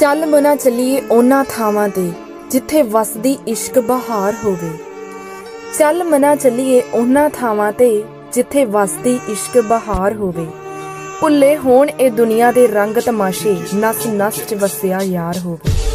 ਚੱਲ ਮਨਾ ਚੱਲੀਏ ਉਹਨਾਂ ਥਾਵਾਂ ਤੇ, ਜਿੱਥੇ ਵਸਦੀ ਇਸ਼ਕ ਬਹਾਰ ਹੋਵੇ। ਚੱਲ ਮਨਾ ਚੱਲੀਏ ਉਹਨਾਂ ਥਾਵਾਂ ਤੇ, ਜਿੱਥੇ ਵਸਦੀ ਇਸ਼ਕ ਬਹਾਰ ਹੋਵੇ। ਭੁੱਲੇ ਹੋਣ ਇਹ ਦੁਨੀਆ ਦੇ ਰੰਗ ਤਮਾਸ਼ੇ ਨਸ ਨਸ ਚ ਵਸਿਆ ਯਾਰ ਹੋਵੇ।